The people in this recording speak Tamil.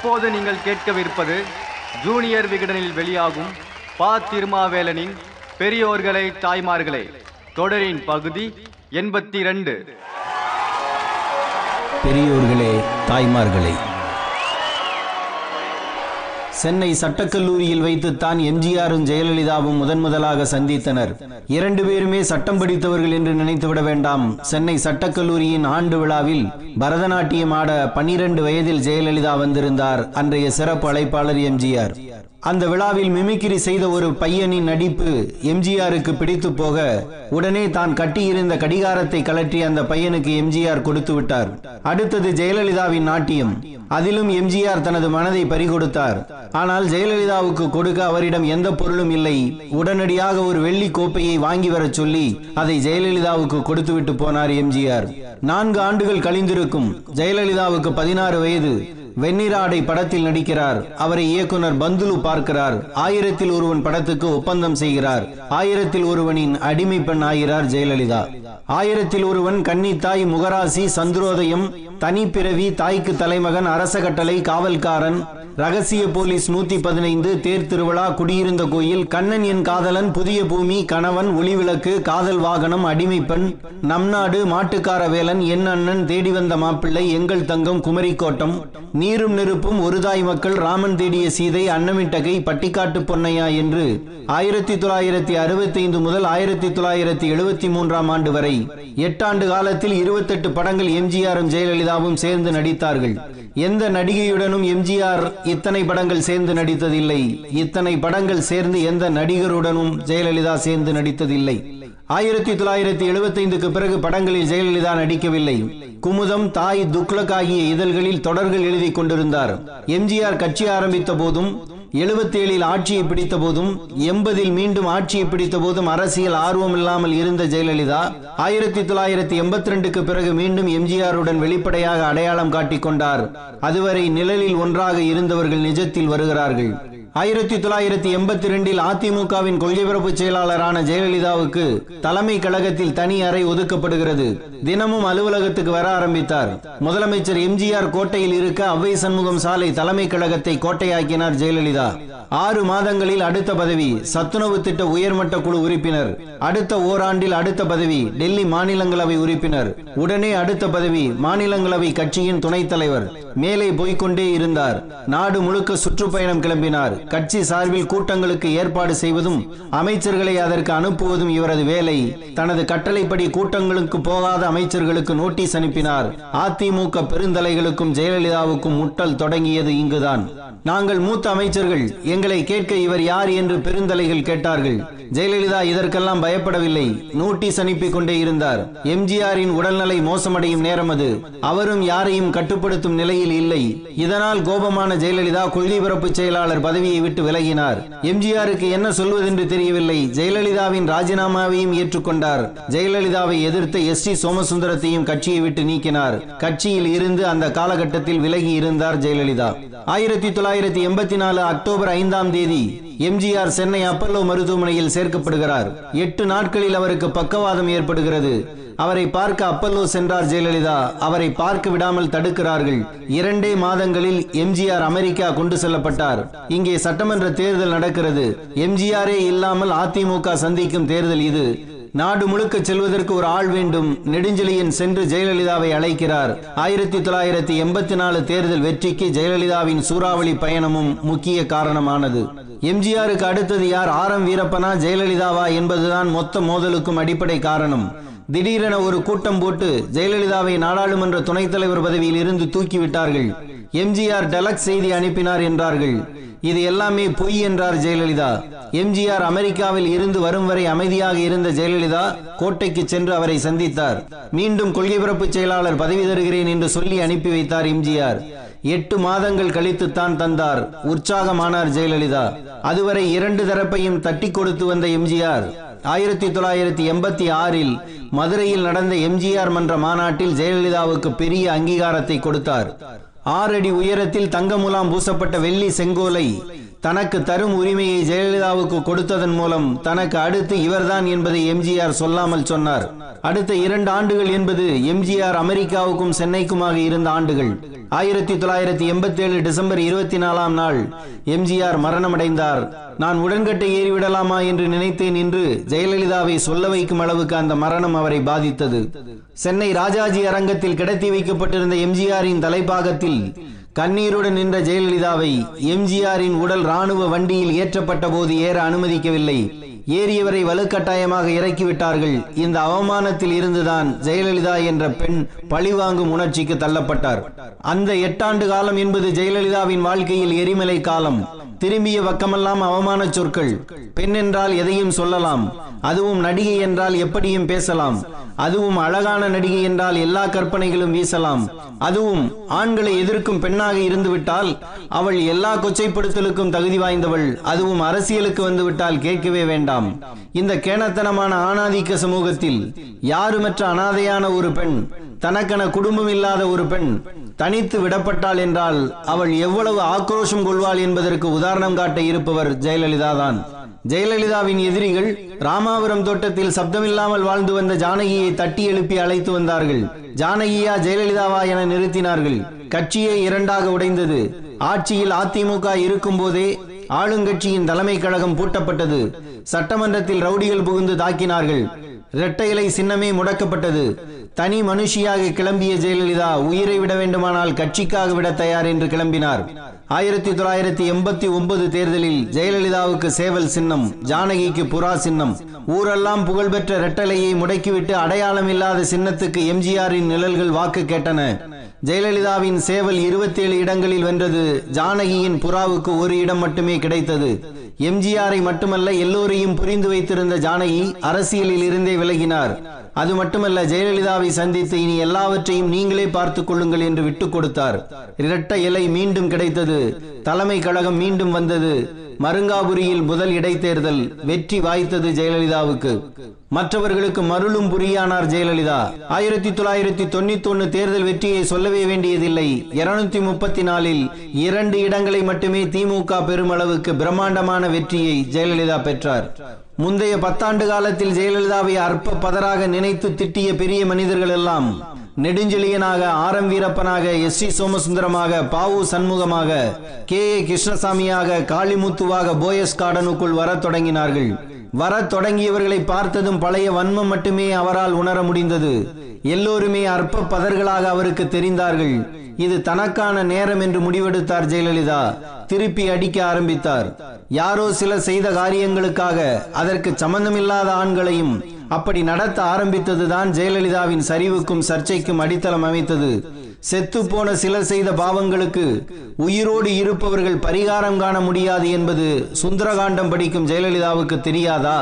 இப்போது நீங்கள் கேட்கவிருப்பது ஜூனியர் விகடனில் வெளியாகும் பா. திருமாவேலனின் பெரியோர்களே தாய்மார்களே தொடரின் பகுதி எண்பத்தி ரெண்டு. பெரியோர்களே தாய்மார்களே சென்னை சட்டக்கல்லூரியில் வைத்துத்தான் எம்ஜிஆரும் ஜெயலலிதாவும் முதன் முதலாக சந்தித்தனர். இரண்டு பேருமே சட்டம் படித்தவர்கள் என்று நினைத்துவிட வேண்டாம். சென்னை சட்டக்கல்லூரியின் ஆண்டு விழாவில் பரதநாட்டியம் ஆட பன்னிரண்டு வயதில் ஜெயலலிதா வந்திருந்தார். அன்றைய சிறப்பு அழைப்பாளர் எம்ஜிஆர். அந்த விழாவில் மிமிக்கிரி செய்த ஒரு பையனின் நடிப்பு எம்ஜிஆருக்கு பிடித்து போக உடனே தான் கட்டியிருந்த கடிகாரத்தை கலற்றி அந்த பையனுக்கு எம்ஜிஆர் கொடுத்து விட்டார். அடுத்தது ஜெயலலிதாவின் நாட்டியம். அதிலும் எம்ஜிஆர் தனது மனதை பறிகொடுத்தார். ஆனால் ஜெயலலிதாவுக்கு கொடுக்க அவரிடம் எந்த பொருளும் இல்லை. உடனடியாக ஒரு வெள்ளி கோப்பையை வாங்கி வரச் சொல்லி அதை ஜெயலலிதாவுக்கு கொடுத்துவிட்டு போனார் எம்ஜிஆர். நான்கு ஆண்டுகள் கழிந்திருக்கும். ஜெயலலிதாவுக்கு பதினாறு வயது. வெண்ணிராடை படத்தில் நடிக்கிறார். அவரை இயக்குனர் பந்துலு பார்க்கிறார். ஆயிரத்தில் ஒருவன் படத்துக்கு ஒப்பந்தம் செய்கிறார். ஆயிரத்தில் ஒருவனின் அடிமை பெண் ஆகிறார் ஜெயலலிதா. ஆயிரத்தில் ஒருவன் கன்னித்தாய் முகராசி சந்திரோதயம் தனிப்பிறவி தாய்க்கு தலைமகன் அரச கட்டளை காவல்காரன் ரகசிய போலீஸ் நூத்தி பதினைந்து தேர் திருவிழா குடியிருந்த கோயில் கண்ணன் என் காதலன் புதிய பூமி கணவன் ஒளிவிளக்கு காதல் வாகனம் அடிமை பெண் நம் நாடு மாட்டுக்கார வேலன் என் அண்ணன் தேடி வந்த மாப்பிள்ளை எங்கள் தங்கம் குமரிக்கோட்டம் நீரும் நெருப்பும் ஒருதாய் மக்கள் ராமன் தேடிய சீதை அன்னமிட்டகை பட்டிக்காட்டு பொன்னையா என்று ஆயிரத்தி தொள்ளாயிரத்தி அறுபத்தைந்து முதல் ஆயிரத்தி தொள்ளாயிரத்தி எழுபத்தி மூன்றாம் ஆண்டு வரை எட்டாண்டு காலத்தில் இருபத்தெட்டு படங்கள் எம்ஜிஆரும் ஜெயலலிதாவும் சேர்ந்து நடித்தார்கள். எந்த நடிகையுடனும் எம்ஜிஆர் இத்தனை படங்கள் சேர்ந்து நடித்ததில்லை. இத்தனை படங்கள் சேர்ந்து எந்த நடிகருடனும் ஜெயலலிதா சேர்ந்து நடித்ததில்லை. ஆயிரத்தி தொள்ளாயிரத்தி எழுபத்தைந்துக்கு பிறகு படங்களில் ஜெயலலிதா நடிக்கவில்லை. குமுதம் தாய் துக்ளக் ஆகிய இதழ்களில் தொடர்கள் எழுதி கொண்டிருந்தார். எம்ஜிஆர் கட்சி ஆரம்பித்த போதும் எழுபத்தேழில் ஆட்சியை பிடித்த போதும் எண்பதில் மீண்டும் ஆட்சியை பிடித்த போதும் அரசியல் ஆர்வம் இல்லாமல் இருந்த ஜெயலலிதா ஆயிரத்தி தொள்ளாயிரத்தி எண்பத்தி ரெண்டுக்கு பிறகு மீண்டும் எம்ஜிஆருடன் வெளிப்படையாக அடையாளம் காட்டிக் கொண்டார். அதுவரை நிழலில் ஒன்றாக இருந்தவர்கள் நிஜத்தில் வருகிறார்கள். ஆயிரத்தி தொள்ளாயிரத்தி எண்பத்தி ரெண்டில் அதிமுகவின் கொள்கை பரப்பு செயலாளரான ஜெயலலிதாவுக்கு தலைமை கழகத்தில் தனி அறை ஒதுக்கப்படுகிறது. தினமும் அலுவலகத்துக்கு வர ஆரம்பித்தார். முதலமைச்சர் எம்ஜிஆர் கோட்டையில் இருக்க அவ்வை சண்முகம் சாலை தலைமை கழகத்தை கோட்டையாக்கினார் ஜெயலலிதா. ஆறு மாதங்களில் அடுத்த பதவி சத்துணவு திட்ட உயர்மட்ட குழு உறுப்பினர். அடுத்த ஓராண்டில் அடுத்த பதவி டெல்லி மாநிலங்களவை உறுப்பினர். உடனே அடுத்த பதவி மாநிலங்களவை கட்சியின் துணைத் தலைவர். மேலே போய்க்கொண்டே இருந்தார். நாடு முழுக்க சுற்றுப்பயணம் கிளம்பினார். கட்சி சார்பில் கூட்டங்களுக்கு ஏற்பாடு செய்வதும் அமைச்சர்களை அதற்கு அனுப்புவதும் இவரது வேலை. தனது கட்டளைப்படி கூட்டங்களுக்கு போகாத அமைச்சர்களுக்கு நோட்டீஸ் அனுப்பினார். அதிமுக பெருந்தலைகளுக்கும் ஜெயலலிதாவுக்கும் முட்டல் தொடங்கியது இங்குதான். நாங்கள் மூத்த அமைச்சர்கள் எங்களை கேட்க இவர் யார் என்று பெருந்தலைகள் கேட்டார்கள். ஜெயலலிதா இதற்கெல்லாம் பயப்படவில்லை. நோட்டீஸ் அனுப்பி கொண்டே இருந்தார். எம்ஜிஆரின் உடல்நிலை மோசமடையும் நேரம் அது. அவரும் யாரையும் கட்டுப்படுத்தும் நிலையில் இல்லை. இதனால் கோபமான ஜெயலலிதா கொள்கை பரப்பு செயலாளர் பதவி பதவியை விட்டு விலகினார். எம்ஜிஆருக்கு என்ன சொல்வதென்று தெரியவில்லை. ஜெயலலிதாவின் ராஜினாமாவையும் ஏற்றுக்கொண்டார். ஜெயலலிதாவை எதிர்த்த எஸ் டி சோமசுந்தரத்தையும் கட்சியை விட்டு நீக்கினார். கட்சியில் இருந்து அந்த காலகட்டத்தில் விலகி இருந்தார் ஜெயலலிதா. ஆயிரத்தி தொள்ளாயிரத்தி எண்பத்தி நாலு அக்டோபர் ஐந்தாம் தேதி எம்ஜிஆர் சென்னை அப்பல்லோ மருத்துவமனையில் சேர்க்கப்படுகிறார். எட்டு நாட்களில் அவருக்கு பக்கவாதம் ஏற்படுகிறது. அவரை பார்க்க அப்பல்லோ சென்றார் ஜெயலலிதா. அவரை பார்க்க விடாமல் தடுக்கிறார்கள். இரண்டே மாதங்களில் எம்ஜிஆர் அமெரிக்கா கொண்டு செல்லப்பட்டார். இங்கே சட்டமன்ற தேர்தல் நடக்கிறது. எம்ஜிஆரே இல்லாமல் அதிமுக சந்திக்கும் தேர்தல் இது. நாடு முழுக்க செல்வதற்கு ஒரு ஆள் வேண்டும். நெடுஞ்செழியன் சென்று ஜெயலலிதாவை அழைக்கிறார். ஆயிரத்தி தொள்ளாயிரத்தி எண்பத்தி நாலு தேர்தல் வெற்றிக்கு ஜெயலலிதாவின் சூறாவளி பயணமும் முக்கிய காரணமானது. எம்ஜிஆருக்கு அடுத்தது யார் ஆர் எம் வீரப்பனா ஜெயலலிதாவா என்பதுதான் மொத்த மோதலுக்கும் அடிப்படை காரணம். திடீரென ஒரு கூட்டம் போட்டு ஜெயலலிதாவை நாடாளுமன்ற துணைத் தலைவர் பதவியில் இருந்து தூக்கிவிட்டார்கள். எம்ஜிஆர் டெலக்ஸ் செய்தி அனுப்பினார் என்றார்கள். இது எல்லாமே பொய் என்றார் ஜெயலலிதா. எம்ஜிஆர் அமெரிக்காவில் இருந்து வரும் வரை அமைதியாக இருந்த ஜெயலலிதா கோட்டைக்கு சென்று அவரை சந்தித்தார். மீண்டும் கொள்கை பிறப்பு செயலாளர் பதவி தருகிறேன் என்று சொல்லி அனுப்பி வைத்தார் எம்ஜிஆர். எட்டு மாதங்கள் கழித்துத்தான் தந்தார். உற்சாகமானார் ஜெயலலிதா. அதுவரை இரண்டு தரப்பையும் தட்டி கொடுத்து வந்த எம்ஜிஆர். ஆயிரத்தி தொள்ளாயிரத்தி எண்பத்தி ஆறில் மதுரையில் நடந்த எம்ஜிஆர் மன்ற மாநாட்டில் ஜெயலலிதாவுக்கு பெரிய அங்கீகாரத்தை கொடுத்தார். ஆறடி உயரத்தில் தங்க முலாம் பூசப்பட்ட வெள்ளி செங்கோலை தனக்கு தரும் உரிமையை ஜெயலலிதாவுக்கு கொடுத்ததன் மூலம் தனக்கு அடுத்து இவர்தான் என்பதை எம்ஜிஆர் சொல்லாமல் சொன்னார். அடுத்த இரண்டு ஆண்டுகள் என்பது எம்ஜிஆர் அமெரிக்காவுக்கும் சென்னைக்குமாக இருந்த ஆண்டுகள். ஆயிரத்தி தொள்ளாயிரத்தி எண்பத்தி ஏழு டிசம்பர் இருபத்தி நாலாம் நாள் எம்ஜிஆர் மரணமடைந்தார். நான் உடன்கட்டை ஏறிவிடலாமா என்று நினைத்தேன் என்று ஜெயலலிதாவை சொல்ல வைக்கும் அளவுக்கு அந்த மரணம் அவரை பாதித்தது. சென்னை ராஜாஜி அரங்கத்தில் கிடத்தி வைக்கப்பட்டிருந்த எம்ஜிஆரின் தலைப்பாகத்தில் கண்ணீருடன் நின்ற ஜெயலலிதாவை எம்ஜிஆரின் உடல் ராணுவ வண்டியில் ஏற்றப்பட்ட போது ஏற அனுமதிக்கவில்லை. ஏறியவரை வலுக்கட்டாயமாக இறக்கிவிட்டார்கள். இந்த அவமானத்தில் இருந்துதான் ஜெயலலிதா என்ற பெண் பழிவாங்கும் உணர்ச்சிக்கு தள்ளப்பட்டார். அந்த எட்டாண்டு காலம் என்பது ஜெயலலிதாவின் வாழ்க்கையில் எரிமலை காலம். திரும்பிய பக்கமெல்லாம் அவமான சொற்கள். பெண் என்றால் எதையும் சொல்லலாம். அதுவும் நடிகை என்றால் எப்படியும் பேசலாம். அதுவும் அழகான நடிகை என்றால் எல்லா கற்பனைகளும் வீசலாம். அதுவும் ஆண்களை எதிர்க்கும் பெண்ணாக இருந்துவிட்டால் அவள் எல்லா கொச்சைப்படுத்தலுக்கும் தகுதி வாய்ந்தவள். அதுவும் அரசியலுக்கு வந்துவிட்டால் கேட்கவே வேண்டாம். இந்த கேணத்தனமான ஆணாதிக்க சமூகத்தில் யாருமற்ற அனாதையான ஒரு பெண் தனக்கென குடும்பம் இல்லாத ஒரு பெண் தனித்து விடப்பட்டாள் என்றால் அவள் எவ்வளவு ஆக்ரோஷம் கொள்வாள் என்பதற்கு உதாரணம் காட்ட இருப்பவர் ஜெயலலிதா தான் ஜெயலலிதாவின் எதிரிகள் ராமாபுரம் தோட்டத்தில் சப்தமில்லாமல் வாழ்ந்து வந்த ஜானகியை தட்டி எழுப்பி அழைத்து வந்தார்கள். ஜானகியா ஜெயலலிதாவா என நிறுத்தினார்கள். கட்சியை இரண்டாக உடைந்தது. ஆட்சியில் அதிமுக இருக்கும் போதே ஆளுங்கட்சியின் தலைமை கழகம் பூட்டப்பட்டது. சட்டமன்றத்தில் ரவுடிகள் புகுந்து தாக்கினார்கள். இரட்டை இலை சின்னமே முடக்கப்பட்டது. தனி மனுஷியாக கிளம்பிய ஜெயலலிதா உயிரை விட வேண்டுமானால் கட்சிக்காக விட தயார் என்று கிளம்பினார். ஆயிரத்தி தொள்ளாயிரத்தி எண்பத்தி ஒன்பது தேர்தலில் ஜெயலலிதாவுக்கு சேவல் சின்னம் ஜானகிக்கு புறா சின்னம். ஊரெல்லாம் புகழ்பெற்ற இரட்டலையை முடக்கிவிட்டு அடையாளம் இல்லாத சின்னத்துக்கு எம்ஜிஆரின் நிழல்கள் வாக்கு கேட்டன. ஜெயலலிதாவின் சேவல் இருபத்தி ஏழு இடங்களில் வென்றது. ஜானகியின் புறாவுக்கு ஒரு இடம் மட்டுமே கிடைத்தது. எம்ஜிஆரை மட்டுமல்ல எல்லோரையும் புரிந்து வைத்திருந்த ஜானகி அரசியலில் இருந்தே விலகினார். அது மட்டுமல்ல ஜெயலலிதாவை சந்தித்து இனி எல்லாவற்றையும் நீங்களே பார்த்துக் கொள்ளுங்கள் என்று விட்டுக் கொடுத்தார். இரட்டை இலை மீண்டும் கிடைத்தது. தலைமை கழகம் மீண்டும் வந்தது. மருங்காபுரியில் முதல் இடைத்தேர்தல் வெற்றி வாய்த்தது ஜெயலலிதாவுக்கு. மற்றவர்களுக்கு மருளும் புரியானார் ஜெயலலிதா. ஆயிரத்தி தொள்ளாயிரத்தி தொண்ணூத்தி ஒன்னு தேர்தல் வெற்றியை சொல்லவே வேண்டியதில்லை. இருநூத்தி முப்பத்தி நாலில் இரண்டு இடங்களை மட்டுமே திமுக பெருமளவுக்கு பிரம்மாண்டமான வெற்றியை ஜெயலலிதா பெற்றார். முந்தைய பத்தாண்டு காலத்தில் ஜெயலலிதாவை அற்ப பதராக நினைத்து திட்டிய பெரிய மனிதர்கள் எல்லாம் நெடுஞ்செழியனாக ஆர் எம் வீரப்பனாக எஸ் சி சோமசுந்தரமாக பாவு சண்முகமாக கே ஏ கிருஷ்ணசாமியாக காளிமுத்துவாக போயஸ் கார்டனுக்குள் வரத் தொடங்கினார்கள். வரத் தொடங்கியவர்களை பார்த்ததும் பழைய வன்மம் மட்டுமே அவரால் உணர முடிந்தது. எல்லோருமே அற்ப பதர்களாக அவருக்கு தெரிந்தார்கள். இது தனக்கான நேரம் என்று முடிவெடுத்தார் ஜெயலலிதா. திருப்பி அடிக்க ஆரம்பித்தார். யாரோ சில செய்த காரியங்களுக்காக அதற்கு சம்பந்தமில்லாத ஆண்களையும் அப்படி நடத்த ஆரம்பித்ததுதான் ஜெயலலிதாவின் சரிவுக்கும் சர்ச்சைக்கும் அடித்தளம் அமைத்தது. செத்து போன சிலர் செய்த பாவங்களுக்கு உயிரோடு இருப்பவர்கள் பரிகாரம் காண முடியாது என்பது சுந்தரகாண்டம் படிக்கும் ஜெயலலிதாவுக்கு தெரியாதா?